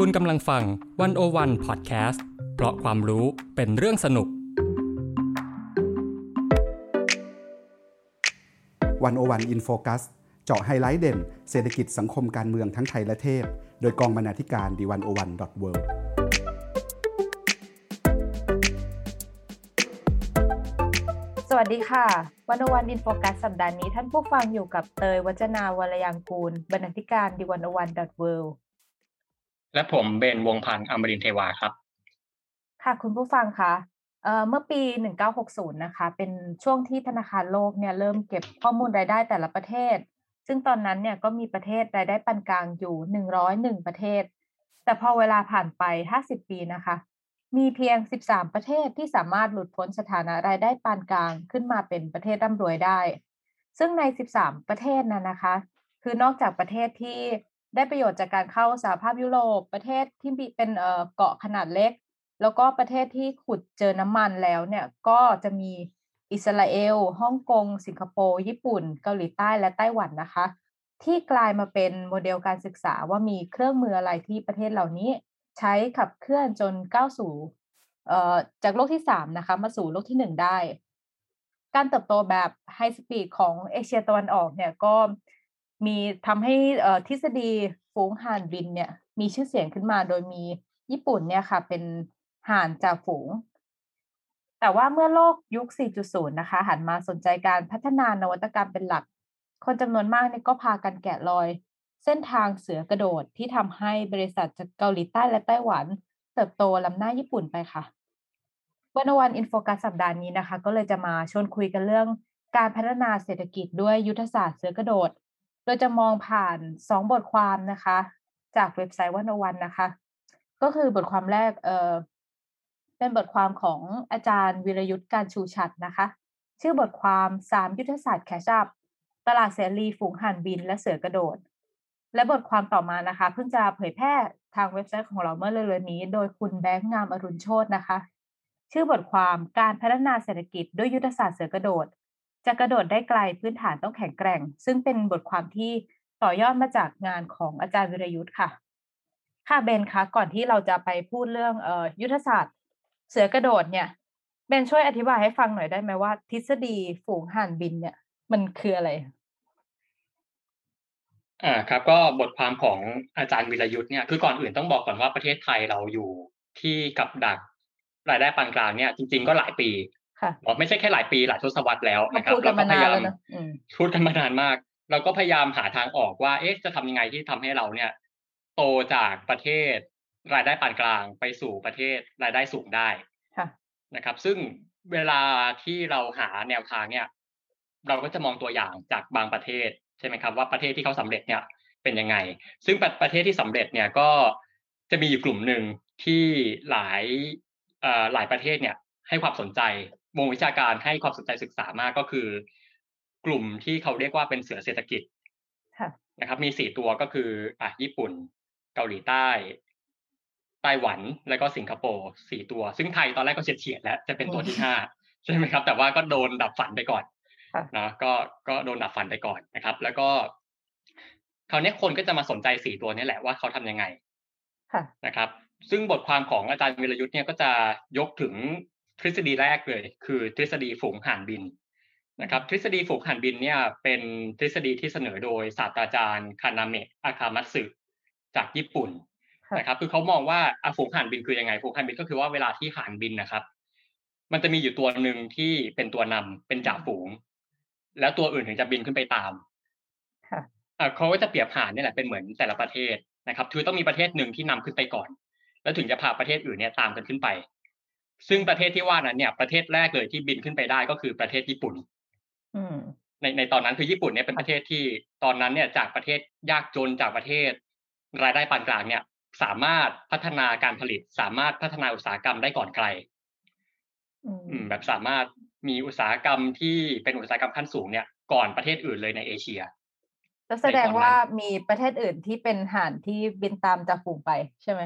คุณกำลังฟัง One O One Podcast เพราะความรู้เป็นเรื่องสนุก One O One In Focus เจาะไฮไลท์เด่น เศรษฐกิจสังคมการเมืองทั้งไทยและเทศโดยกองบรรณาธิการ The One O One dot Worldสวัสดีค่ะ One O One In Focus สัปดาห์นี้ท่านผู้ฟังอยู่กับเตยวจนาวรรลยางกูร บรรณาธิการ The One O One ดอทเวิลด์ และผมเบนวงพันธ์อมรินเทวาครับ ค่ะคุณผู้ฟังคะเอ่อเมื่อปี 1960 นะคะ เป็นช่วงที่ธนาคารโลกเนี่ยเริ่มเก็บข้อมูลรายได้แต่ละประเทศ ซึ่งตอนนั้นเนี่ยก็มีประเทศรายได้ปานกลางอยู่ 101 ประเทศ แต่พอเวลาผ่านไป 50 ปีนะคะ มีเพียง 13 ประเทศที่สามารถหลุดพ้นสถานะรายได้ปานกลางขึ้นมาเป็นประเทศร่ำรวยได้ ซึ่งใน 13 ประเทศนั้นนะคะ คือนอกจากประเทศที่ ได้ประโยชน์จากการเข้าสหภาพยุโรปประเทศที่เป็นเกาะขนาดเล็ก แล้วก็ประเทศที่ขุดเจอน้ำมันแล้วเนี่ยก็จะมีอิสราเอลฮ่องกง สิงคโปร์ญี่ปุ่น เกาหลีใต้และไต้หวันนะคะ ที่กลายมาเป็นโมเดลการศึกษาว่ามีเครื่องมืออะไรที่ประเทศเหล่านี้ ใช้ขับเคลื่อนจนก้าวสู่จากโลกที่3นะคะมาสู่โลกที่ 1 ได้ การเติบโตแบบไฮสปีดของเอเชียตะวันออกเนี่ยก็ มีทำให้ทฤษฎีฝูงห่านบินเนี่ย มีชื่อเสียงขึ้นมาโดยมีญี่ปุ่นเนี่ยค่ะ เป็นห่านจ่าฝูง แต่ว่าเมื่อโลกยุค 4.0 นะคะ หันมาสนใจการพัฒนานวัตกรรมเป็นหลัก คนจำนวนมากเนี่ยก็พากันแกะรอย เส้นทางเสือกระโดดที่ทำให้บริษัทจากเกาหลีใต้และไต้หวัน เติบโตล้ำหน้าญี่ปุ่นไปค่ะOne O One In Focus สัปดาห์นี้นะคะ ก็เลยจะมาชวนคุยกันเรื่องการพัฒนาเศรษฐกิจด้วยยุทธศาสตร์เสือกระโดด โดยจะมองผ่าน2บทความนะคะ จากเว็บไซต์ One O One นะคะ ก็คือบทความแรกเออเป็นบทความของอาจารย์วีรยุทธ กาญจน์ชูฉัตรนะคะ ชื่อบทความ3ยุทธศาสตร์ catch up ตลาดเสรีฝูงห่านบินและเสือกระโดด และบทความต่อมานะคะ เพิ่งจะเผยแพร่ทางเว็บไซต์ของเราเมื่อเร็วๆนี้ โดยคุณแบงค์งามอรุณโชตนะคะ ชื่อบทความการพัฒนาเศรษฐกิจด้วยยุทธศาสตร์เสือกระโดด จะกระโดดได้ไกลพื้นฐานต้องแข็งแกร่ง ซึ่งเป็นบทความที่ต่อยอดมาจากงานของอาจารย์วิรยุทธ์ค่ะ ค่ะเบนคะก่อนที่เราจะไปพูดเรื่องออยุทธศาสตร์ เสือกระโดดเนี่ยเบนช่วยอธิบายให้ฟังหน่อยได้ไหมว่า ทฤษฎีฝูงห่านบินเนี่ย มันคืออะไรอ่าครับ ก็บทความของอาจารย์วิรยุทธ์เนี่ยคือก่อนอื่นต้องบอกก่อนว่าประเทศไทยเราอยู่ที่กับดักรายได้ปานกลางเนี่ยจริง ๆ ก็หลายปี ไม่ใช่แค่หลายปีหลายทศวรรษแล้วเรานะครับพูดกันมานานแล้วนะอืมพูดกันมานานมาก เราก็พยายามหาทางออกว่า เอ๊ะจะทำยังไงที่ทำให้เราเนี่ย โตจากประเทศ รายได้ปานกลางไปสู่ประเทศรายได้สูงได้ค่ะนะครับ ซึ่งเวลาที่เราหาแนวทางเนี่ย เราก็จะมองตัวอย่างจากบางประเทศใช่ไหมครับ ว่าประเทศที่เขาสำเร็จเนี่ยเป็นยังไง ซึ่งประประเทศที่สำเร็จเนี่ยก็จะมีอยู่กลุ่มหนึ่งที่หลายเอ่อหลายประเทศเนี่ยให้ความสนใจ วงวิชาการให้ความสนใจศึกษามากก็คือ กลุ่มที่เขาเรียกว่าเป็นเสือเศรษฐกิจค่ะนะครับ มีสี่ตัวก็คืออะญี่ปุ่น เกาหลีใต้ไต้หวันแล้วก็สิงคโปร์สี่ตัว ซึ่งไทยตอนแรกก็เฉียดๆแล้วจะเป็นตัวที่ห้าใช่ไหมครับ แต่ว่าก็โดนดับฝันไปก่อนค่ะนะก็ก็โดนดับฝันไปก่อนนะครับ แล้วก็คราวนี้คนก็จะมาสนใจสี่ตัวนี้แหละว่าเขาทำยังไงค่ะนะครับ ซึ่งบทความของอาจารย์วิรยุทธ์เนี่ยก็จะยกถึง ทฤษฎีแรกเลย คือทฤษฎีฝูงห่านบินนะครับ ทฤษฎีฝูงห่านบินเนี่ยเป็นทฤษฎีที่เสนอโดยศาสตราจารย์คานาเมะอาคามัตสึจากญี่ปุ่นค่ะนะครับ คือเขามองว่าอะฝูงห่านบินคือยังไงฝูงห่านบินก็คือว่าเวลาที่ห่านบินนะครับ มันจะมีอยู่ตัวหนึ่งที่เป็นตัวนำเป็นจ่าฝูง แล้วตัวอื่นถึงจะบินขึ้นไปตามค่ะอะเขาก็จะเปรียบห่านนี่แหละเป็นเหมือนแต่ละประเทศนะครับคือต้องมีประเทศหนึ่งที่นำขึ้นไปก่อน แล้วถึงจะพาประเทศอื่นเนี่ยตามกันขึ้นไป ซึ่งประเทศที่ว่านั้นเนี่ยประเทศแรกเลยที่บินขึ้นไปได้ก็คือประเทศญี่ปุ่นอืมในในตอนนั้นคือญี่ปุ่นเนี่ยเป็นประเทศที่ตอนนั้นเนี่ยจากประเทศยากจนจากประเทศ รายได้ปานกลางเนี่ย สามารถพัฒนาการผลิต สามารถพัฒนาอุตสาหกรรมได้ก่อนใครอืมอืมแบบสามารถมีอุตสาหกรรมที่เป็นอุตสาหกรรมขั้นสูงเนี่ยก่อนประเทศอื่นเลยในเอเชียแล้วแสดงในตอนนั้นว่ามีประเทศอื่นที่เป็นห่านที่บินตามจากฝูงไปใช่ไหม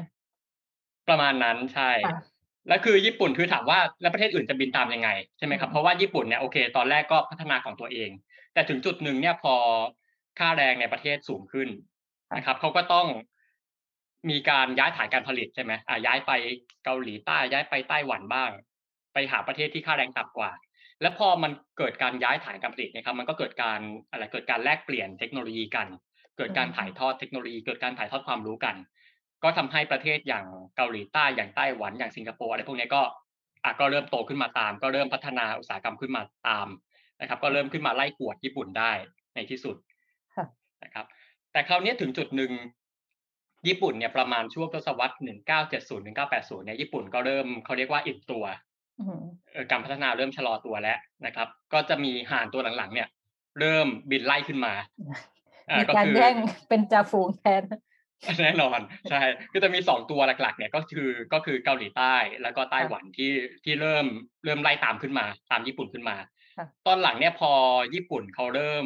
ประมาณนั้นใช่ค่ะ แล้วคือญี่ปุ่นคือถามว่าแล้วประเทศอื่นจะบินตามยังไงใช่ไหมครับอืมเพราะว่าญี่ปุ่นเนี่ยโอเค ตอนแรกก็พัฒนาของตัวเอง แต่ถึงจุดหนึ่งเนี่ยพอค่าแรงในประเทศสูงขึ้นนะครับเขาก็ต้องมีการย้ายฐานการผลิตใช่ไหมอ่าย้ายไปเกาหลีใต้ย้ายไปไต้หวันบ้าง ไปหาประเทศที่ค่าแรงต่ำกว่า แล้วพอมันเกิดการย้ายฐานการผลิตนะครับ มันก็เกิดการอะไรเกิดการแลกเปลี่ยนเทคโนโลยีกัน เกิดการถ่ายทอดเทคโนโลยี เกิดการถ่ายทอดความรู้กัน ก็ทำให้ประเทศอย่างเกาหลีใต้อย่างไต้หวันอย่างสิงคโปร์อะไรพวกนี้ก็อะก็เริ่มโตขึ้นมาตาม ก็เริ่มพัฒนาอุตสาหกรรมขึ้นมาตามนะครับ ก็เริ่มขึ้นมาไล่กวดญี่ปุ่นได้ในที่สุดนะครับ แต่คราวนี้ถึงจุดหนึ่งญี่ปุ่นเนี่ยประมาณช่วงทศวรรษหนึ่งเก้าเจ็ดศูนย์ถึงเก้าแปดศูนย์เนี่ยญี่ปุ่นก็เริ่มเขาเรียกว่าอิ่มตัวการพัฒนาเริ่มชะลอตัวแล้วนะครับ ก็จะมีห่านตัวหลังๆ เนี่ย เริ่มบินไล่ขึ้นมามีการแย่งเป็นจ่าฝูงแทน แน่นอนใช่ก็จะมีสองตัวหลักๆเนี่ยก็คือก็คือเกาหลีใต้แล้วก็ไต้หวันที่ที่เริ่มเริ่มไล่ตามขึ้นมา ตามญี่ปุ่นขึ้นมา ตอนหลังเนี่ยพอญี่ปุ่นเขาเริ่ม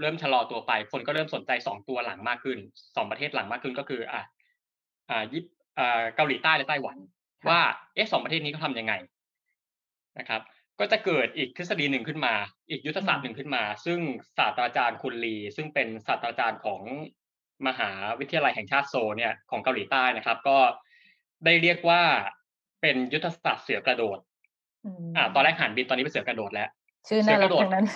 เริ่มชะลอตัวไป คนก็เริ่มสนใจสองตัวหลังมากขึ้นสองประเทศหลังมากขึ้นก็คืออ่าอ่าญี่อ่าเกาหลีใต้และไต้หวัน ว่าเอ๊ะสองประเทศนี้เขาทายังไงนะครับ ก็จะเกิดอีกทฤษฎีหนึ่งขึ้นมา อีกยุทธศาสตร์หนึ่งขึ้นมา ซึ่งศาสตราจารย์คุณลีซึ่งเป็นศาสตราจารย์ของ มหาวิทยาลัยแห่งชาติโซเนี่ยของเกาหลีใต้นะครับ ก็ได้เรียกว่าเป็นยุทธศาสตร์เสือกระโดดอ่า ตอนแรกหันบินตอนนี้เป็นเสือกระโดดแล้วชื่อน่ารักทั้งนั้น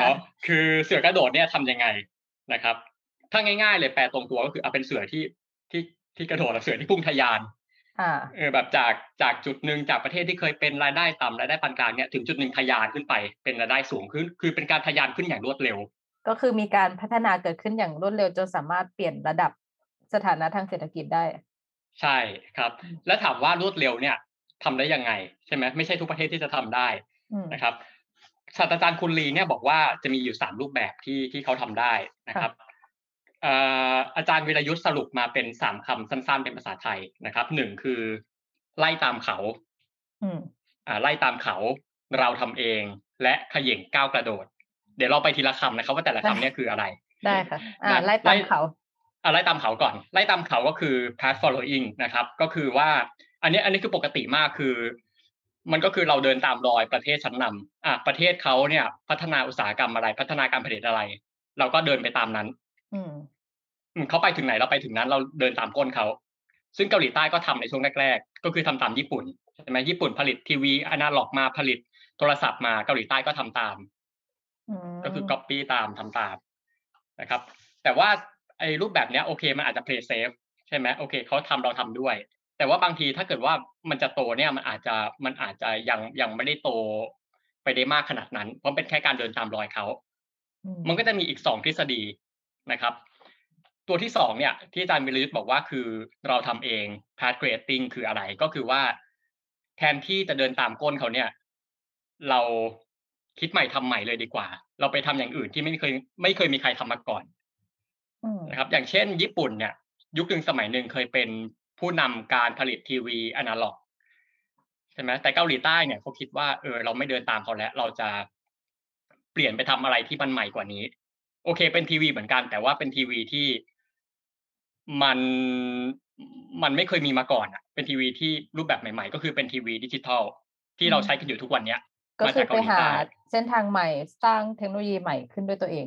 เนาะคือเสือกระโดดเนี่ยทำยังไงนะครับ ถ้าง่ายๆเลยแปลตรงตัวก็คือเอาเป็นเสือที่ที่ที่กระโดดเสือที่พุ่งทะยานเออแบบจากจากจุดหนึ่งจากประเทศที่เคยเป็นรายได้ต่ำรายได้ปานกลางเนี่ยถึงจุดหนึ่งทะยานขึ้นไปเป็นรายได้สูงขึ้น คือเป็นการทะยานขึ้นอย่างรวดเร็ว ก็คือมีการพัฒนาเกิดขึ้นอย่างรวดเร็วจนสามารถเปลี่ยนระดับสถานะทางเศรษฐกิจได้ ใช่ครับ แล้วถามว่ารวดเร็วเนี่ยทำได้ยังไงใช่ไหมไม่ใช่ทุกประเทศที่จะทำได้นะครับศาสตราจารย์คุณลีเนี่ยบอกว่าจะมีอยู่สามรูปแบบที่ที่เขาทำได้นะครับอาจารย์วิรยุทธ์สรุปมาเป็นสามคำสั้น ๆ เป็นภาษาไทยนะครับหนึ่งคือ ไล่ตามเขาอ่าไล่ตามเขา เราทำเอง และขย่งก้าวกระโดด เดี๋ยวเราไปทีละคำนะครับ ว่าแต่ละคำเนี่ยคืออะไร ได้ค่ะอ่าไล่ตามเขาอ่าไล่ตามเขาก่อน ไล่ตามเขาก็คือ path following นะครับ ก็คือว่า อันนี้อันนี้คือปกติมากคือ มันก็คือเราเดินตามรอยประเทศชั้นนำอะประเทศเขาเนี่ย พัฒนาอุตสาหกรรมอะไร พัฒนาการผลิตอะไร เราก็เดินไปตามนั้น อืมเขาไปถึงไหนเราไปถึงนั้น เราเดินตามก้นเขาซึ่งเกาหลีใต้ก็ทำในช่วงแรกๆ ก็คือทำตามญี่ปุ่นใช่ไหมญี่ปุ่นผลิตทีวีอนาล็อกมาผลิตโทรศัพท์มาเกาหลีใต้ก็ทำตาม ก็คือก๊อปปี้ตามทำตามนะครับ แต่ว่าไอ้รูปแบบเนี้ยโอเคมันอาจจะ play safe ใช่ไหมโอเคเขาทำเราทำด้วย แต่ว่าบางทีถ้าเกิดว่ามันจะโตเนี่ยมันอาจจะมันอาจจะยังยังไม่ได้โตไปได้มากขนาดนั้น เพราะเป็นแค่การเดินตามรอยเขา มันก็จะมีอีกสองทฤษฎีนะครับ ตัวที่สองเนี่ย ที่อาจารย์มิรยุทธ์บอกว่าคือเราทำเอง path creating คืออะไรก็คือว่า แทนที่จะเดินตามก้นเขาเนี่ย เรา คิดใหม่ทำใหม่เลยดีกว่า เราไปทำอย่างอื่นที่ไม่เคย ไม่เคยมีใครทำมาก่อนนะครับ อย่างเช่น ญี่ปุ่นเนี่ย ยุคหนึ่งสมัยหนึ่งเคยเป็นผู้นำการผลิตทีวีอนาล็อกใช่ไหมแต่เกาหลีใต้เนี่ยเขาคิดว่าเออเราไม่เดินตามเขาแล้ว เราจะเปลี่ยนไปทำอะไรที่มันใหม่กว่านี้ โอเค เป็นทีวีเหมือนกัน แต่ว่าเป็นทีวีที่มันมันไม่เคยมีมาก่อนอะ เป็นทีวีที่รูปแบบใหม่ ๆ ก็คือเป็นทีวีดิจิทัลที่เราใช้กันอยู่ทุกวันเนี้ย ก็คือไปหาเส้นทางใหม่สร้างเทคโนโลยีใหม่ขึ้นด้วยตัวเอง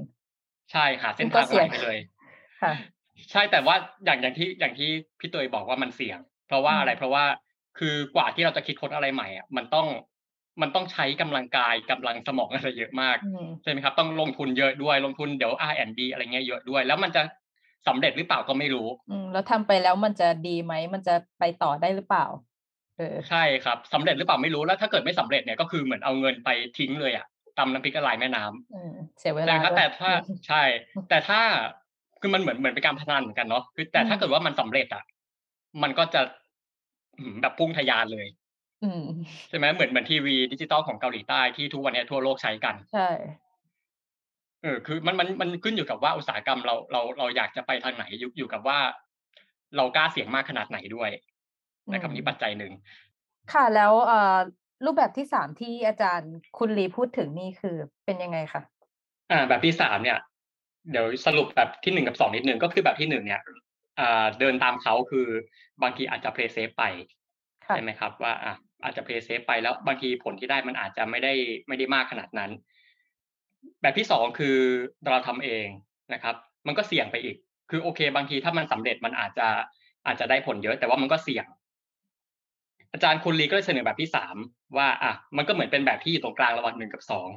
ใช่หาเส้นทางใหม่ไปเลยค่ะ ใช่แต่ว่าอย่างอย่างที่อย่างที่พี่เตยบอกว่ามันเสี่ยง เพราะว่าอะไรเพราะว่าคือกว่าที่เราจะคิดค้นอะไรใหม่อะมันต้องมันต้องใช้กำลังกายกำลังสมองอะไรเยอะมากใช่ไหมครับ ต้องลงทุนเยอะด้วยลงทุนเดี๋ยว R&D อะไรเงี้ยเยอะด้วย แล้วมันจะสำเร็จหรือเปล่าก็ไม่รู้ อืมแล้วทำไปแล้วมันจะดีไหมมันจะไปต่อได้หรือเปล่าเออ ใช่ครับสำเร็จหรือเปล่าไม่รู้แล้ว ถ้าเกิดไม่สำเร็จเนี่ยก็คือเหมือนเอาเงินไปทิ้งเลยอะตำน้ำพริกละลายแม่น้ำเสียเวลาแต่ถ้าใช่ แต่ถ้าคือมันเหมือนเหมือนเป็นการพนันเหมือนกันเนาะคือ แต่ถ้าเกิดว่ามันสำเร็จอะมันก็จะแบบพุ่งทะยานเลยใช่ไหมเหมือนเหมือนทีวีดิจิตอลของเกาหลีใต้ที่ทุกวันนี้ทั่วโลกใช้กัน ใช่เออคือมันมันมันขึ้นอยู่กับว่าอุตสาหกรรมเราเราเราอยากจะไปทางไหนอยู่อยู่กับว่า เรากล้าเสี่ยงมากขนาดไหนด้วย นะครับนี่ปัจจัยหนึ่งค่ะแล้วเอ่อรูปแบบที่สามที่อาจารย์คึน ลีพูดถึงนี่คือเป็นยังไงคะอ่า แบบที่สามเนี่ย เดี๋ยวสรุปแบบที่หนึ่งกับสองนิดหนึ่งก็คือแบบที่หนึ่งเนี่ยเดินตามเขาคือบางทีอาจจะ play safe ไปใช่ไหมครับ ว่าอะอาจจะ play safe ไปแล้วบางทีผลที่ได้มันอาจจะไม่ได้ไม่ได้มากขนาดนั้น แบบที่สองคือเราทำเองนะครับ มันก็เสี่ยงไปอีก คือโอเค บางทีถ้ามันสำเร็จมันอาจจะอาจจะได้ผลเยอะ แต่ว่ามันก็เสี่ยง อาจารย์คึน ลีก็เลยเสนอแบบที่สามว่าอะมันก็เหมือนเป็นแบบที่อยู่ตรงกลางระหว่างหนึ่งกับสอง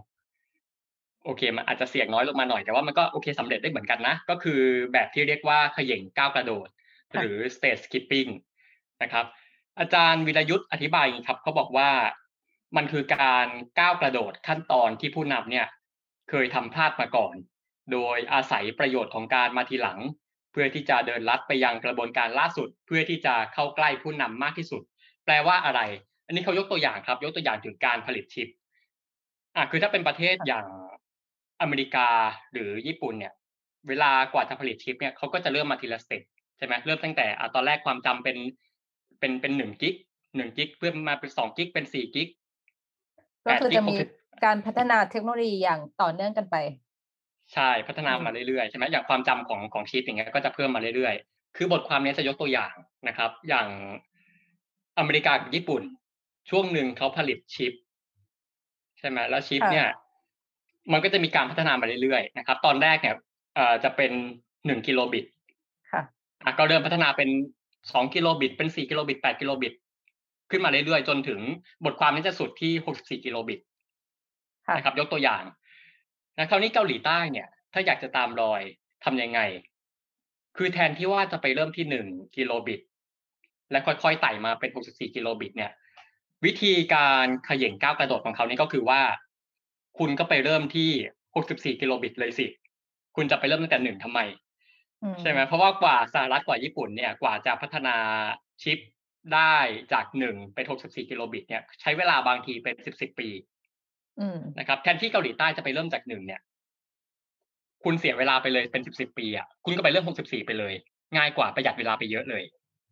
โอเค มันอาจจะเสี่ยงน้อยลงมาหน่อยแต่ว่ามันก็โอเคสำเร็จได้เหมือนกันนะ ก็คือแบบที่เรียกว่าเขย่งก้าวกระโดด หรือ stage skipping นะครับ อาจารย์วิรยุทธ์อธิบายอย่างนี้ครับเขาบอกว่ามันคือการก้าวกระโดดขั้นตอนที่ผู้นำเนี่ย เคยทำพลาดมาก่อน โดยอาศัยประโยชน์ของการมาทีหลัง เพื่อที่จะเดินลัดไปยังกระบวนการล่าสุด เพื่อที่จะเข้าใกล้ผู้นำมากที่สุด แปลว่าอะไร อันนี้เขายกตัวอย่างครับ ยกตัวอย่างถึงการผลิตชิปอะคือถ้าเป็นประเทศอย่างอเมริกาหรือญี่ปุ่นเนี่ย เวลากว่าจะผลิตชิปเนี่ยเขาก็จะเริ่มมาทีละสเต็ปใช่ไหมเริ่มตั้งแต่อะตอนแรกความจำเป็นเป็นเป็นหนึ่งกิกหนึ่งกิกเพื่อมาเป็นสองกิกเป็นสี่กิกก็คือจะมีการพัฒนาเทคโนโลยีอย่างต่อเนื่องกันไป ใช่พัฒนามาเรื่อยๆใช่ไหมอย่างความจำของของชิปอย่างเงี้ยก็จะเพิ่มมาเรื่อยๆ คือบทความนี้จะยกตัวอย่างนะครับ อย่าง อเมริกากับญี่ปุ่น ช่วงหนึ่งเขาผลิตชิป ใช่ไหมแล้วชิป เนี่ย มันก็จะมีการพัฒนามาเรื่อยๆนะครับ ตอนแรกเนี่ยเอ่อจะเป็นหนึ่งกิโลบิตค่ะอะก็เริ่มพัฒนาเป็นสองกิโลบิต เป็นสี่กิโลบิตแปดกิโลบิต ขึ้นมาเรื่อยๆ จนถึงบทความนี้จะสุดที่หกสิบสี่กิโลบิตนะครับ ยกตัวอย่างนะคราวนี้เกาหลีใต้เนี่ย ถ้าอยากจะตามรอยทำยังไง คือแทนที่ว่าจะไปเริ่มที่หนึ่งกิโลบิต และค่อยๆไต่มาเป็นหกสิบสี่กิโลบิต เนี่ย วิธีการเขย่งก้าวกระโดดของเขานี่ก็คือว่า คุณก็ไปเริ่มที่หกสิบสี่กิโลบิตเลยสิ คุณจะไปเริ่มตั้งแต่หนึ่งทำไม ใช่ไหมเพราะว่ากว่าสหรัฐกว่าญี่ปุ่นเนี่ยกว่าจะพัฒนาชิปได้จากหนึ่งเป็นหกสิบสี่กิโลบิต เนี่ยใช้เวลาบางทีเป็นสิบสิบปีนะครับแทนที่เกาหลีใต้จะไปเริ่มจากหนึ่งเนี่ย คุณเสียเวลาไปเลยเป็นสิบสิบปีอะคุณก็ไปเริ่มหกสิบสี่ไปเลย ง่ายกว่าประหยัดเวลาไปเยอะเลย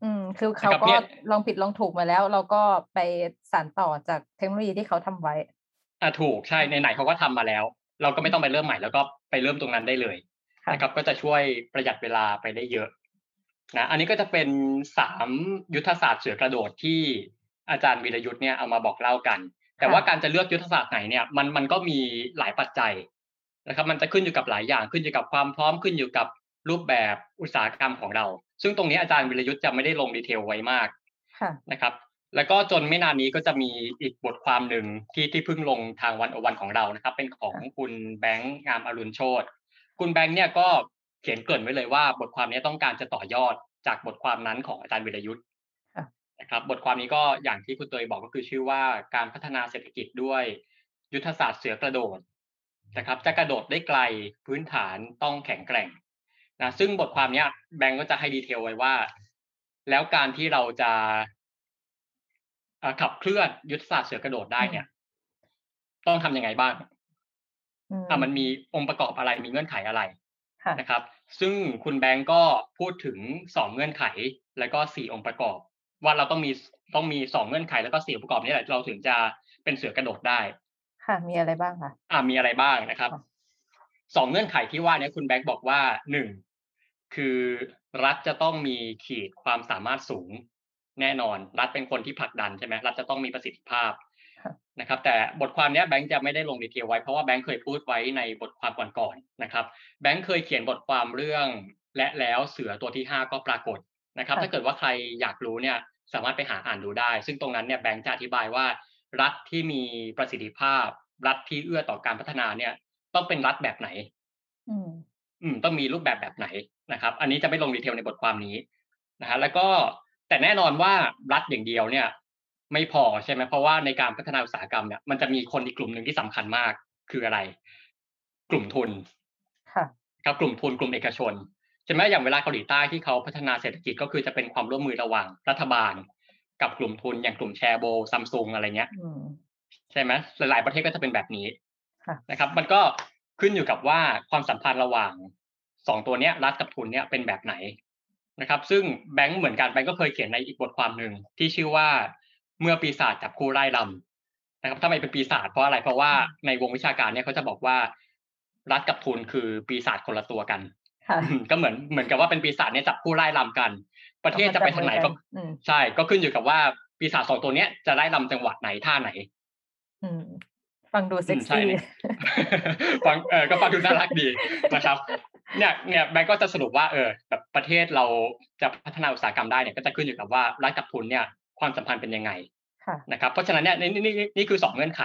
อืม คือเขาก็ลองผิดลองถูกมาแล้ว เราก็ไปสานต่อจากเทคโนโลยีที่เขาทำไว้ อ่าถูกใช่ในไหนเขาก็ทำมาแล้ว เราก็ไม่ต้องไปเริ่มใหม่แล้วก็ไปเริ่มตรงนั้นได้เลยนะครับก็จะช่วยประหยัดเวลาไปได้เยอะนะอันนี้ก็จะเป็นสามยุทธศาสตร์เสือกระโดดที่อาจารย์วีรยุทธ์เนี่ยเอามาบอกเล่ากัน แต่ว่าการจะเลือกยุทธศาสตร์ไหนเนี่ยมันมันก็มีหลายปัจจัยนะครับ มันจะขึ้นอยู่กับหลายอย่างขึ้นอยู่กับความพร้อมขึ้นอยู่กับ รูปแบบอุตสาหกรรมของเรา ซึ่งตรงนี้อาจารย์วิรยุทธ์จะไม่ได้ลงดีเทลไว้มากนะครับ แล้วก็จนไม่นานนี้ก็จะมีอีกบทความหนึ่งที่ที่เพิ่งลงทางวันอวันของเรานะครับ เป็นของคุณแบงค์งามอรุณโชตคุณแบงค์เนี่ยก็เขียนเกริ่นไว้เลยว่า บทความนี้ต้องการจะต่อยอดจากบทความนั้นของอาจารย์วิรยุทธ์นะครับ บทความนี้ก็อย่างที่คุณเตยบอกก็คือชื่อว่าการพัฒนาเศรษฐกิจด้วยยุทธศาสตร์เสือกระโดดนะครับ จะกระโดดได้ไกลพื้นฐานต้องแข็งแกร่ง นะซึ่งบทความเนี้ยแบงก์ก็จะให้ดีเทลไว้ว่า แล้วการที่เราจะขับเคลื่อนยุทธศาสตร์เสือกระโดดได้เนี่ย ต้องทํำยังไงบ้างอ่ามันมีองค์ประกอบอะไรมีเงื่อนไขอะไรนะครับ ซึ่งคุณแบงก์ก็พูดถึงสองเงื่อนไข แล้วก็สี่องค์ประกอบ ว่าเราต้องมีต้องมีสองเงื่อนไขแล้วก็สี่องค์ประกอบนี้แหละเราถึงจะเป็นเสือกระโดดได้ ค่ะ มีอะไรบ้างคะอ่ามีอะไรบ้างนะครับสองเงื่อนไขที่ว่านี้คุณแบงค์บอกว่าหนึ่ง คือรัฐจะต้องมีขีดความสามารถสูงแน่นอน รัฐเป็นคนที่ผลักดันใช่ไหมรัฐจะต้องมีประสิทธิภาพนะครับ แต่บทความนี้แบงค์จะไม่ได้ลงดีเทลไว้เพราะว่าแบงค์เคยพูดไว้ในบทความก่อนๆนะครับ แบงค์เคยเขียนบทความเรื่องและแล้วเสือตัวที่ห้าก็ปรากฏนะครับ ถ้าเกิดว่าใครอยากรู้เนี่ยสามารถไปหาอ่านดูได้ ซึ่งตรงนั้นเนี่ยแบงค์จะอธิบายว่า รัฐที่มีประสิทธิภาพ รัฐที่เอื้อต่อการพัฒนาเนี่ย ต้องเป็นรัฐแบบไหน อืมต้องมีรูปแบบแบบไหน นะครับ อันนี้จะไม่ลงดีเทลในบทความนี้นะฮะแล้วก็แต่แน่นอนว่ารัฐอย่างเดียวเนี่ย ไม่พอใช่ไหมเพราะว่าในการพัฒนาอุตสาหกรรมเนี่ยมันจะมีคนอีกกลุ่มหนึ่งที่สำคัญมากคืออะไร กลุ่มทุนค่ะครับกลุ่มทุนกลุ่มเอกชนใช่ไหมอย่างเวลาเกาหลีใต้ที่เขาพัฒนาเศรษฐกิจก็คือจะเป็นความร่วมมือระหว่าง รัฐบาล กับกลุ่มทุนอย่างกลุ่มแชร์โบซัมซุงอะไรเงี้ยใช่ไหมหลายๆประเทศก็จะเป็นแบบนี้นะครับ มันก็ขึ้นอยู่กับว่าความสัมพันธ์ระหว่าง สองตัวเนี้ยรัฐกับทุนเนี้ยเป็นแบบไหนนะครับ ซึ่งแบงก์เหมือนกันแบงก์ก็เคยเขียนในอีกบทความหนึ่งที่ชื่อว่าเมื่อปีศาจจับคู่ไล่ลำนะครับทำไมเป็นปีศาจเพราะอะไรเพราะว่าในวงวิชาการเนี่ยเขาจะบอกว่า รัฐกับทุนคือปีศาจคนละตัวกันก็เหมือนเหมือนกับว่าเป็นปีศาจเนี่ยจับคู่ไล่ลำกัน ประเทศจะไปทางไหนก็ใช่ ก็ขึ้นอยู่กับว่าปีศาจสองตัวเนี้ยจะไล่ลำจังหวัดไหนท่าไหน ฟังดูเซ็กอืมใช่ซี่นี่ฟังเออก็ฟังดูน่ารักดีนะครับเนี่ยเนี่ยแบงก์ก็จะสรุปว่าเออแบบประเทศเราจะพัฒนาอุตสาหกรรมได้เนี่ยก็จะขึ้นอยู่กับว่ารัฐกับทุนเนี่ยความสัมพันธ์เป็นยังไงค่ะนะครับเพราะฉะนั้นเนี่ยนี่นี่นี่นี่คือสองเงื่อนไข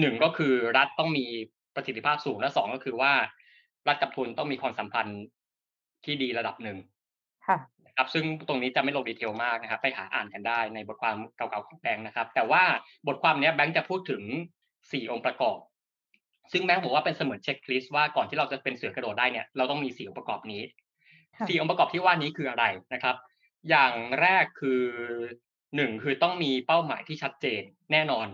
หนึ่งก็คือรัฐต้องมีประสิทธิภาพสูงและสองก็คือว่า รัฐกับทุนต้องมีความสัมพันธ์ที่ดีระดับหนึ่งค่ะนะครับซึ่งตรงนี้จะไม่ลงดีเทลมากนะครับ ไปหาอ่านกันได้ในบทความเก่าๆของแบงค์นะครับ แต่ว่าบทความเนี้ยแบงค์จะพูดถึง สี่องค์ประกอบ ซึ่งแบงค์บอกว่าเป็นเสมือนเช็คลิสต์ว่าก่อนที่เราจะเป็นเสือกระโดดได้เนี่ยเราต้องมีสี่องค์ประกอบนี้ค่ะสี่องค์ประกอบที่ว่านี้คืออะไรนะครับ อย่างแรกคือหนึ่งคือต้องมีเป้าหมายที่ชัดเจนแน่นอน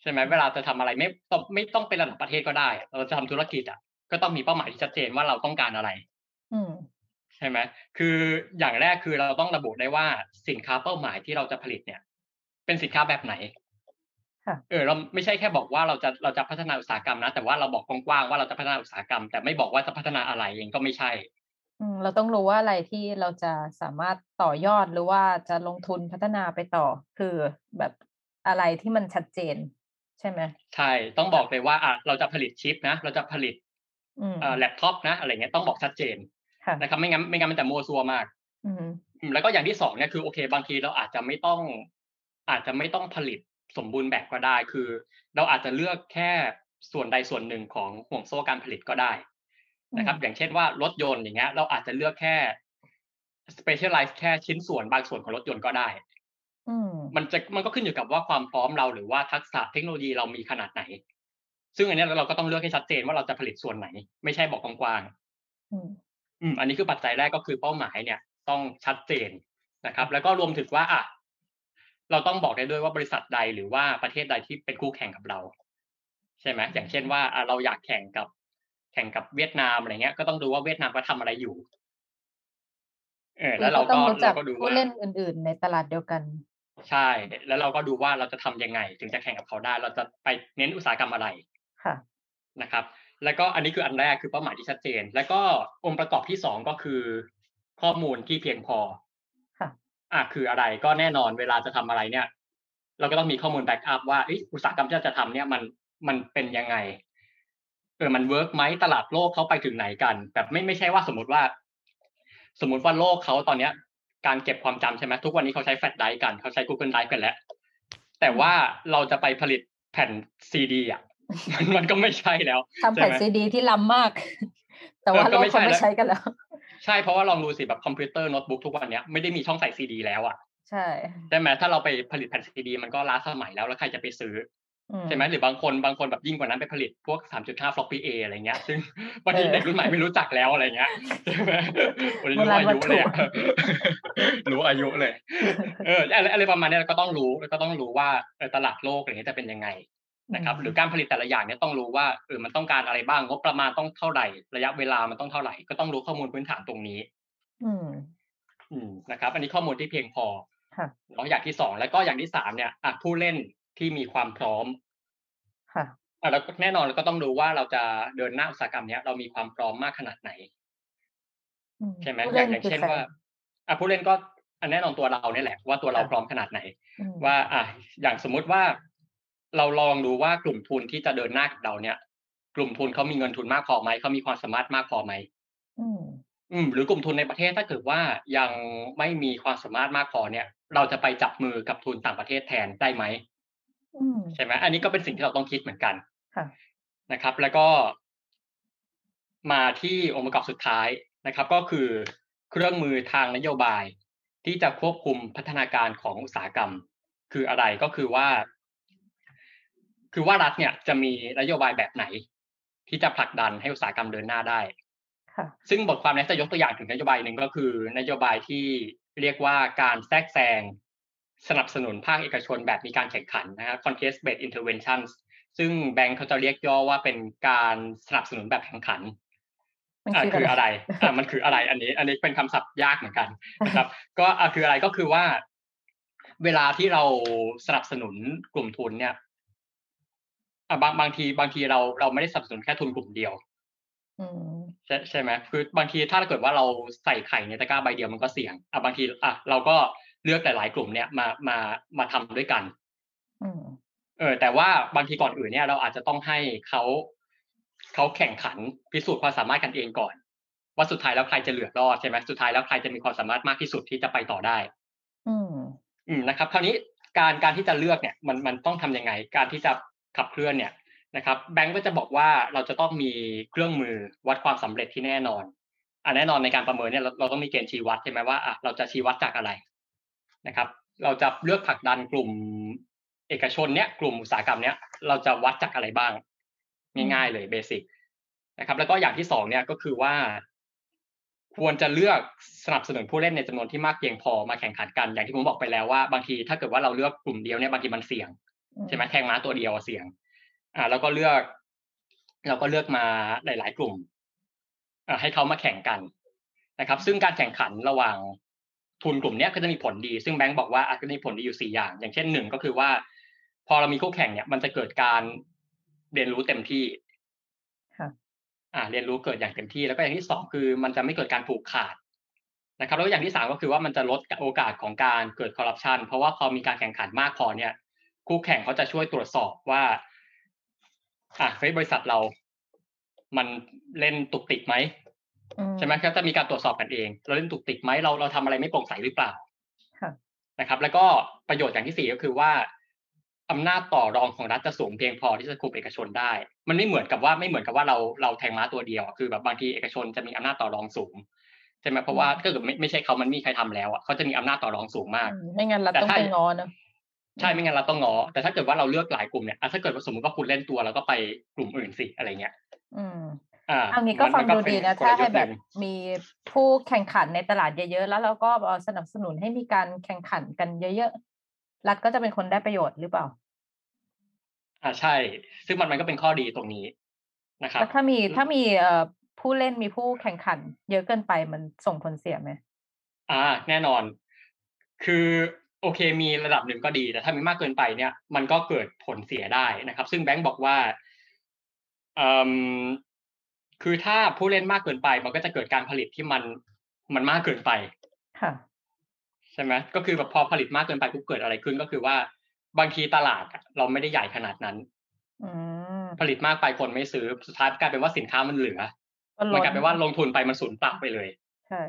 ใช่ไหมเวลาจะทำอะไรไม่ต้องไม่ต้องเป็นระดับประเทศก็ได้ เราจะทำธุรกิจอะก็ต้องมีเป้าหมายที่ชัดเจนว่าเราต้องการอะไรอืมใช่ไหมคืออย่างแรกคือเราต้องระบุได้ว่าสินค้าเป้าหมายที่เราจะผลิตเนี่ย เป็นสินค้าแบบไหนค่ะ เออเราไม่ใช่แค่บอกว่าเราจะเราจะพัฒนาอุตสาหกรรมนะ แต่ว่าเราบอกกว้างๆว่าเราจะพัฒนาอุตสาหกรรม แต่ไม่บอกว่าจะพัฒนาอะไรเองก็ไม่ใช่อืมเราต้องรู้ว่าอะไรที่เราจะสามารถต่อยอดหรือว่าจะลงทุนพัฒนาไปต่อ คือแบบอะไรที่มันชัดเจน ใช่ไหมใช่ต้องบอกเลยว่าอะเราจะผลิตชิปนะ เราจะผลิตอืมเอ่อแล็ปท็อปนะอะไรเงี้ยต้องบอกชัดเจนค่ะนะครับไม่งั้นไม่งั้นมันจะมัวซัวมากอืมอืมแล้วก็อย่างที่สองเนี่ยคือโอเค บางทีเราอาจจะไม่ต้อง อาจจะไม่ต้องผลิต สมบูรณ์แบบก็ได้ คือ เราอาจจะเลือกแค่ส่วนใดส่วนหนึ่งของห่วงโซ่การผลิตก็ได้นะครับอืมอย่างเช่นว่ารถยนต์อย่างเงี้ย เราอาจจะเลือกแค่ specialize แค่ชิ้นส่วนบางส่วนของรถยนต์ก็ได้อืมมันจะมันก็ขึ้นอยู่กับว่าความพร้อมเราหรือว่าทักษะเทคโนโลยีเรามีขนาดไหน ซึ่งอันเนี้ยเราก็ต้องเลือกให้ชัดเจนว่าเราจะผลิตส่วนไหน ไม่ใช่บอกกว้างๆอืมอืม อันนี้คือปัจจัยแรกก็คือเป้าหมายเนี่ย ต้องชัดเจนนะครับ แล้วก็รวมถึงว่าอะ เราต้องบอกได้ด้วยว่าบริษัทใดหรือว่าประเทศใดที่เป็นคู่แข่งกับเรา ใช่ไหมอย่างเช่นว่าอะเราอยากแข่งกับ แข่งกับเวียดนามอะไรเงี้ย ก็ต้องดูว่าเวียดนามเขาทำอะไรอยู่ เออ แล้วเราต้อก็งรู้จัเรากก็ดูผู้ว่าเล่นอื่น ๆ ในตลาดเดียวกัน ใช่ แล้วเราก็ดูว่าเราจะทำยังไง ถึงจะแข่งกับเขาได้ เราจะไปเน้นอุตสาหกรรมอะไรค่ะนะครับ แล้วก็อันนี้คืออันแรกคือเป้าหมายที่ชัดเจน แล้วก็องค์ประกอบที่สองก็คือข้อมูลที่เพียงพอค่ะ อะคืออะไรก็แน่นอนเวลาจะทำอะไรเนี่ย เราก็ต้องมีข้อมูล back up ว่าเฮ้ยอุตสาหกรรมที่เราจะทำเนี่ยมันมันเป็นยังไงเออมัน work ไหมตลาดโลกเขาไปถึงไหนกัน แบบไม่ไม่ใช่ว่าสมมติว่า สมมุติว่าโลกเขาตอนเนี้ย การเก็บความจำใช่ไหมทุกวันนี้เขาใช้แฟลชไดรฟ์กันเขาใช้ Google Drive กันแล้ว แต่ว่าเราจะไปผลิตแผ่นซีดีอะมันมันก็ไม่ใช่แล้วทำแผ่นใช่ไหมซีดีที่ล้ำมาก แต่ว่าเออก็โลกไม่เขาใช่ไม่แล้วใช้กันแล้ว ใช่เพราะว่าลองดูสิแบบคอมพิวเตอร์โน้ตบุ๊กทุกวันเนี้ยไม่ได้มีช่องใส่ซีดีแล้วอะใช่ใช่ไหมถ้าเราไปผลิตแผ่นซีดี มันก็ล้าสมัยแล้วแล้วใครจะไปซื้ออืใช่ไหมหรือบางคนบางคนแบบยิ่งกว่านั้นไปผลิตพวก 3.5 floppy A อะไรเงี้ย ซึ่งบางทีเออเด็กรุ่นใหม่ไม่รู้จักแล้วอะไรเงี้ยใช่ไหมวันนี้โบรู้ราณอาวัตยุถุเลยอะรู้อายุเลยเอออะไรอะไรประมาณเนี้ยเราก็ต้องรู้แล้วก็ต้องรู้ว่าเออตลาดโลกอะไรเงี้ยจะเป็นยังไง นะครับหรือการผลิตแต่ละอย่างเนี่ยต้องรู้ว่าเออมันต้องการอะไรบ้างงบประมาณต้องเท่าไหร่ ระยะเวลามันต้องเท่าไหร่ ก็ต้องรู้ข้อมูลพื้นฐานตรงนี้ อืมอืมนะครับ อันนี้ข้อมูลที่เพียงพอค่ะเนาะอย่างที่สองแล้วก็อย่างที่สามเนี่ยอะผู้เล่นที่มีความพร้อม ค่ะอะแล้วก็แน่นอนเราก็ต้องดูว่าเราจะเดินหน้าอุตสาหกรรมเนี้ยเรามีความพร้อมมากขนาดไหนอืมใช่ไหมผู้อล่ย่างอย่างคือเช่นใครว่าอะผู้เล่นก็อันแน่นอนตัวเราเนี่ยแหละว่าตัวเราค่ะพร้อมขนาดไหนอืมว่าอะอย่างสมมุติว่า เราลองดูว่ากลุ่มทุนที่จะเดินหน้ากับเราเนี่ย กลุ่มทุนเขามีเงินทุนมากพอไหมเขามีความสามารถมากพอไหมอืมอืมหรือกลุ่มทุนในประเทศถ้าเกิดว่ายังไม่มีความสามารถมากพอเนี่ย เราจะไปจับมือกับทุนต่างประเทศแทนได้ไหมอืมใช่ไหมอันนี้ก็เป็นสิ่งที่เราต้องคิดเหมือนกันค่ะนะครับ แล้วก็มาที่องค์ประกอบสุดท้ายนะครับ ก็คือเครื่องมือทางนโยบายที่จะควบคุมพัฒนาการของอุตสาหกรรม คืออะไรก็คือว่า คือว่ารัฐเนี่ยจะมีนโยบายแบบไหน ที่จะผลักดันให้อุตสาหกรรมเดินหน้าได้ค่ะซึ่งบทความนี้จะยกตัวอย่างถึงนโยบายหนึ่งก็คือนโยบายที่เรียกว่าการแทรกแซงสนับสนุนภาคเอกชนแบบมีการแข่งขันนะครับ contest based interventions ซึ่งแบงก์เขาจะเรียกย่อว่าเป็นการสนับสนุนแบบแข่งขันมันอ่าคือคืออะอะไรไรอ่ามันคืออะไรอันนี้ อันนี้เป็นคำศัพท์ยากเหมือนกันนะครับ ก็อ่าคืออะไรก็คือว่า เวลาที่เราสนับสนุนกลุ่มทุนเนี่ยอ่า บางบางทีบางทีเราเราไม่ได้สนับสนุนแค่ทุนกลุ่มเดียวอืมใช่ใช่ไหมคือบางทีถ้าเกิดว่าเราใส่ไข่ในตะกร้าใบเดียวมันก็เสี่ยงอะบางทีอะเราก็เลือกหลายๆกลุ่มเนี่ยมามามาทำด้วยกันอืมเออแต่ว่าบางทีก่อนอื่นเนี่ยเราอาจจะต้องให้เขาเขาแข่งขันพิสูจน์ความสามารถกันเองก่อน ว่าสุดท้ายแล้วใครจะเหลือรอดใช่ไหมสุดท้ายแล้วใครจะมีความสามารถมากที่สุดที่จะไปต่อได้ อืมอืมนะครับ คราวนี้การการที่จะเลือกเนี่ย มันมันต้องทํำยังไง การที่จะ ขับเคลื่อนเนี่ยนะครับแบงก์ก็จะบอกว่าเราจะต้องมีเครื่องมือวัดความสำเร็จที่แน่นอนอ่าแน่นอนในการประเมินเนี่ยเราต้องมีเกณฑ์ชี้วัดใช่ไหมว่าอะเราจะชี้วัดจากอะไรนะครับ เราจะเลือกผลักดันกลุ่มเอกชนเนี่ยกลุ่มอุตสาหกรรมเนี้ยเราจะวัดจากอะไรบ้าง ง่ายๆเลยเบสิกนะครับ แล้วก็อย่างที่สองเนี่ยก็คือว่า ควรจะเลือกสนับสนุนผู้เล่นในจำนวนที่มากเพียงพอมาแข่งขันกันอย่างที่ผมบอกไปแล้วว่าบางทีถ้าเกิดว่าเราเลือกกลุ่มเดียวเนี่ยบางทีมันเสี่ยง ใช่ไหมแทงม้าตัวเดียวเสี่ยง อ่า แล้วก็เลือก เราก็เลือกมาหลาย ๆ กลุ่มอ่าให้เขามาแข่งกันนะครับ ซึ่งการแข่งขันระหว่างทุนกลุ่มเนี้ยก็จะมีผลดี ซึ่งแบงก์บอกว่าอาจจะมีผลดีอยู่สี่อย่าง อย่างเช่นหนึ่งก็คือว่า พอเรามีคู่แข่งเนี่ย มันจะเกิดการเรียนรู้เต็มที่ค่ะอ่า เรียนรู้เกิดอย่างเต็มที่ แล้วก็อย่างที่สองคือ มันจะไม่เกิดการผูกขาดนะครับ แล้วอย่างที่สามก็คือว่ามันจะลดโอกาสของการเกิดคอร์รัปชันเพราะว่าพอมีการแข่งขันมากพอเนี่ย คู่แข่งเขาจะช่วยตรวจสอบว่าอะเฮ้ยบริษัทเรา มันเล่นตุกติกไหมอืใช่ไหมครับจะมีการตรวจสอบกันเอง เราเล่นตุกติกไหมเราเราทำอะไรไม่โปร่งใสหรือเปล่าค่ะนะครับ แล้วก็ประโยชน์อย่างที่สี่ก็คือว่าอำนาจต่อรองของรัฐจะสูงเพียงพอที่จะคุมเอกชนได้ มันไม่เหมือนกับว่าไม่เหมือนกับว่าเราเราแทงม้าตัวเดียวอะคือแบบบางทีเอกชนจะมีอำนาจต่อรองสูงใช่ไหมเพราะว่าถ้าเกิดไม่ไม่ใช่เขามันไม่มีใครทำแล้วอะเขาจะมีอำนาจต่อรองสูงมากอืมไม่งั้นเราแต่ต้องถ้าไปงอเนอะ ใช่ไม่งั้นเราต้องงอแต่ถ้าเกิดว่าเราเลือกหลายกลุ่มเนี่ยอะถ้าเกิดว่าสมมติว่าคุณเล่นตัวเราก็ไปกลุ่มอื่นสิอะไรเงี้ยอืมอ่าเอางี้ก็มัฟังมัดูเป็ดีนะกลถ้ายุให้ทธ์แบบนึ่งมีผู้แข่งขันในตลาดเยอะๆแล้วเราก็เอ่อสนับสนุนให้มีการแข่งขันกันเยอะๆรัฐก็จะเป็นคนได้ประโยชน์หรือเปล่า อ่าใช่ ซึ่งมันมันก็เป็นข้อดีตรงนี้นะครับแล้วถ้ามีถ้ามีเอ่อผู้เล่นมีผู้แข่งขัน เยอะเกินไปมันส่งผลเสียไหมอ่า แน่นอน คือ โอเคมีระดับหนึ่งก็ดีแต่ถ้ามีมากเกินไปเนี่ย มันก็เกิดผลเสียได้นะครับ ซึ่งแบงก์บอกว่าอืมคือถ้าผู้เล่นมากเกินไป มันก็จะเกิดการผลิตที่มันมันมากเกินไปค่ะใช่ไหมก็คือแบบพอผลิตมากเกินไปปุ๊บเกิดอะไรขึ้นก็คือว่าบางทีตลาดอะเราไม่ได้ใหญ่ขนาดนั้นอืมผลิตมากไปคนไม่ซื้อสุดท้ายกลายเป็นว่าสินค้ามันเหลือก็มันล้นกลายเป็นว่าลงทุนไปมันสูญเปล่าไปเลยใช่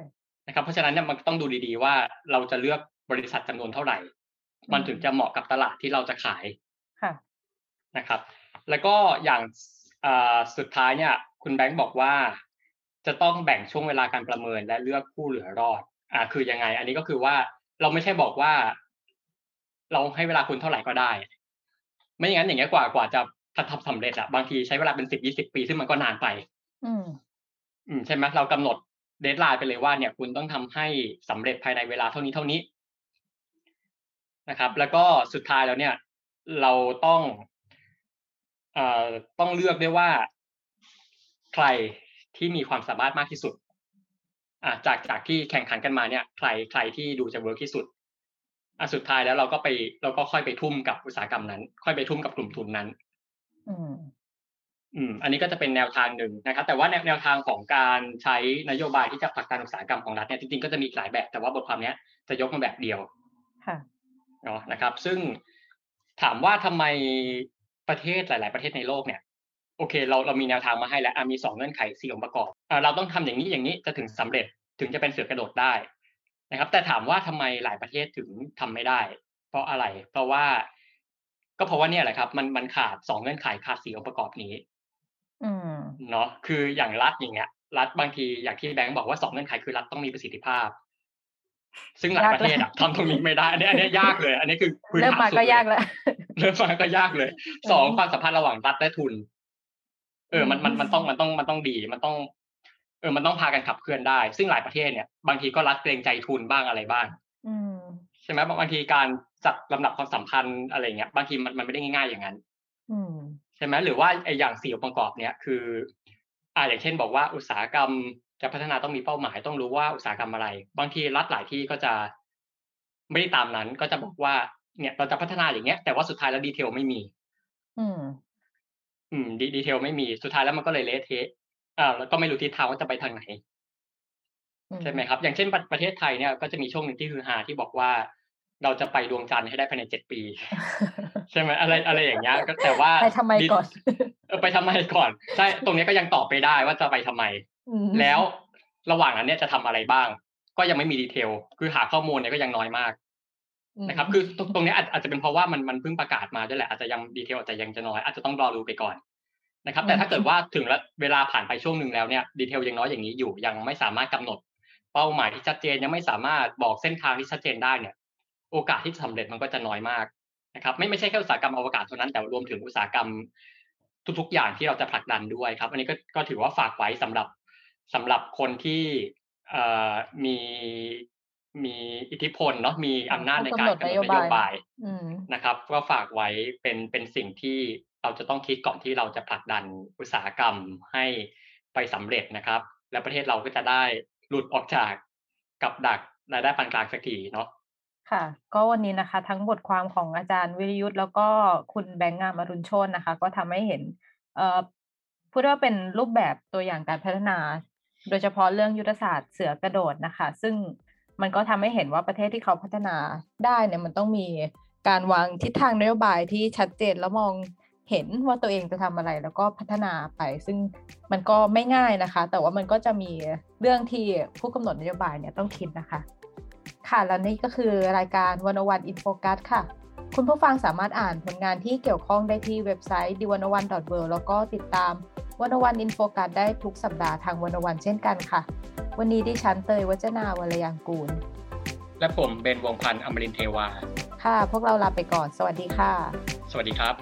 นะครับ เพราะฉะนั้นเนี่ยมันต้องดูดีๆว่าเราจะเลือก บริษัทจำนวนเท่าไหร่ มันถึงจะเหมาะกับตลาดที่เราจะขายค่ะนะครับ แล้วก็อย่างอ่าสุดท้ายเนี่ย คุณแบงค์บอกว่า จะต้องแบ่งช่วงเวลาการประเมินและเลือกผู้เหลือรอด อ่า คือยังไง อันนี้ก็คือว่าเราไม่ใช่บอกว่า เราให้เวลาคุณเท่าไหร่ก็ได้ ไม่อย่างนั้นอย่างเงี้ยกว่ากว่าจะทำสำเร็จอะบางทีใช้เวลาเป็นสิบยี่สิบปีซึ่งมันก็นานไป อืม อืมใช่ไหมเรากำหนดเดทไลน์ไปเลยว่าเนี่ย คุณต้องทำให้สำเร็จภายในเวลาเท่านี้เท่านี้ นะครับ แล้วก็สุดท้ายแล้วเนี่ย เราต้องเอ่อต้องเลือกด้วยว่า ใครที่มีความสามารถมากที่สุดอ่าจากจากที่แข่งขันกันมาเนี่ย ใครใครที่ดูจะเวิร์กที่สุดอะสุดท้ายแล้วเราก็ไปเราก็ค่อยไปทุ่มกับอุตสาหกรรมนั้น ค่อยไปทุ่มกับกลุ่มทุนนั้น อืมอืมอันนี้ก็จะเป็นแนวทางหนึ่งนะครับ แต่ว่าแนวแนวทางของการใช้นโยบายที่จะผลักดันอุตสาหกรรมของรัฐเนี่ยจริงๆก็จะมีอีกหลายแบบแต่ว่าบทความเนี้ยจะยกมาแบบเดียวค่ะ เนาะนะครับ ซึ่งถามว่าทำไมประเทศหลาย ๆ ประเทศในโลกเนี่ยโอเคเราเรามีแนวทางมาให้แล้วอะมีสองเงื่อนไขสี่องค์ประกอบอะเราต้องทำอย่างนี้อย่างนี้จะถึงสำเร็จถึงจะเป็นเสือกระโดดได้นะครับ แต่ถามว่าทำไมหลายประเทศถึงทำไม่ได้ เพราะอะไร เพราะว่า ก็เพราะว่าเนี่ยแหละครับ มันมันขาดสองเงื่อนไขขาดสี่องค์ประกอบนี้อืมเนาะคืออย่างรัฐอย่างเงี้ย รัฐบางทีอย่างที่แบงค์บอกว่าสองเงื่อนไขคือรัฐต้องมีประสิทธิภาพ ซึ่งหลายประเทศอะทำตรงนี้ไม่ได้อันนี้อันนี้ยากเลย อันนี้คือพื้นเริ่มฐานมาสุดก็เลยยากแล้วเริ่มมาก็ยากเลยสองอืมความสัมพันธ์ระหว่างรัฐและทุน เออ มันมันอืมมันต้องมันต้องมันต้องดี มันต้อง เออ มันต้องพากันขับเคลื่อนได้ ซึ่งหลายประเทศเนี่ยบางทีก็รัฐเกรงใจทุนบ้างอะไรบ้างอืมใช่ไหมบางทีการจัดลำดับความสัมพันธ์อะไรเงี้ยบางทีมันมันไม่ได้ง่ายๆอย่างนั้นอืมใช่ไหมหรือว่าไอ้อย่างสี่องค์ประกอบเนี้ยคืออ่าอย่างเช่น บอกว่าอุตสาหกรรม จะพัฒนาต้องมีเป้าหมายต้องรู้ว่าอุตสาหกรรมอะไร บางทีรัฐหลายที่ก็จะไม่ได้ตามนั้น ก็จะบอกว่าเนี่ยเราจะพัฒนาอย่างเงี้ย แต่ว่าสุดท้ายแล้วดีเทลไม่มี อืม อืมดีดีเทลไม่มีสุดท้ายแล้วมันก็เลยเละเทะอ่าแล้วก็ไม่รู้ทิศทางว่าจะไปทางไหนอืมใช่ไหมครับ อย่างเช่นประประเทศไทยเนี่ยก็จะมีช่วงหนึ่งที่คือฮาที่บอกว่า เราจะไปดวงจันทร์ให้ได้ภายในเจ็ดปี ใช่ไหมอะไรอะไรอย่างเงี้ยก็แต่ว่าไปทำไมก่อนเออไปทำไมก่อนใช่ตรงนี้ก็ยังตอบไปได้ว่าจะไปทำไมอืม แล้วระหว่างนั้นเนี่ยจะทำอะไรบ้าง ก็ยังไม่มีดีเทล คือหาข้อมูลเนี่ยก็ยังน้อยมากนะครับ คือตรงตรงนี้อาจอาจจะเป็นเพราะว่ามันมันเพิ่งประกาศมาด้วยแหละอาจจะยังดีเทลอาจจะยังจะน้อยอาจจะต้องรอดูไปก่อนนะครับ แต่ถ้าเกิดว่าถึงแล้วเวลาผ่านไปช่วงหนึ่งแล้วเนี่ยดีเทลยังน้อยอย่างนี้อยู่ยังไม่สามารถกำหนด เป้าหมายที่ชัดเจนยังไม่สามารถบอกเส้นทางที่ชัดเจนได้เนี่ย โอกาสที่จะสำเร็จมันก็จะน้อยมากนะครับ ไม่ไม่ใช่แค่อุตสาหกรรมอวกาศเท่านั้นแต่รวมถึงอุตสาหกรรมทุกๆอย่างที่เราจะผลักดันด้วยครับ อันนี้ก็ก็ถือว่าฝากไว้สำหรับ สำหรับคนที่เอ่อมีมีอิทธิพลเนาะมีอำนาจในการกำหนดนโยบายอืมนะครับ ก็ฝากไว้เป็นเป็นสิ่งที่เราจะต้องคิดก่อนที่เราจะผลักดันอุตสาหกรรมให้ไปสำเร็จนะครับ และประเทศเราก็จะได้หลุดออกจากกับดักรายได้ปานกลางสักทีเนาะค่ะ ก็วันนี้นะคะ ทั้งบทความของอาจารย์วิรยุทธ์แล้วก็คุณแบงค์งามอรุณโชนนะคะ ก็ทำให้เห็นเอ่อพูดว่าเป็นรูปแบบตัวอย่างการพัฒนา โดยเฉพาะเรื่องยุทธศาสตร์เสือกระโดดนะคะ ซึ่งมันก็ทำให้เห็นว่าประเทศที่เขาพัฒนาได้เนี่ยมันต้องมีการวางทิศทางนโยบายที่ชัดเจนแล้วมองเห็นว่าตัวเองจะทำอะไรแล้วก็พัฒนาไป ซึ่งมันก็ไม่ง่ายนะคะ แต่ว่ามันก็จะมีเรื่องที่ผู้กำหนดนโยบายเนี่ยต้องคิดนะคะ ค่ะแล้วนี่ก็คือรายการ One O One In Focus ค่ะ คุณผู้ฟังสามารถอ่านผลงานที่เกี่ยวข้องได้ที่เว็บไซต์ d 1 1 w o r l d แล้วก็ติดตาม One O One In Focus ได้ทุกสัปดาห์ทาง One O One เช่นกันค่ะ วันนี้ดิฉันเตยวจนาวรรลยางกูร และผมเบนวงศ์พันธ์อมรินทร์เทวา ค่ะ พวกเราลาไปก่อน สวัสดีค่ะ สวัสดีครับ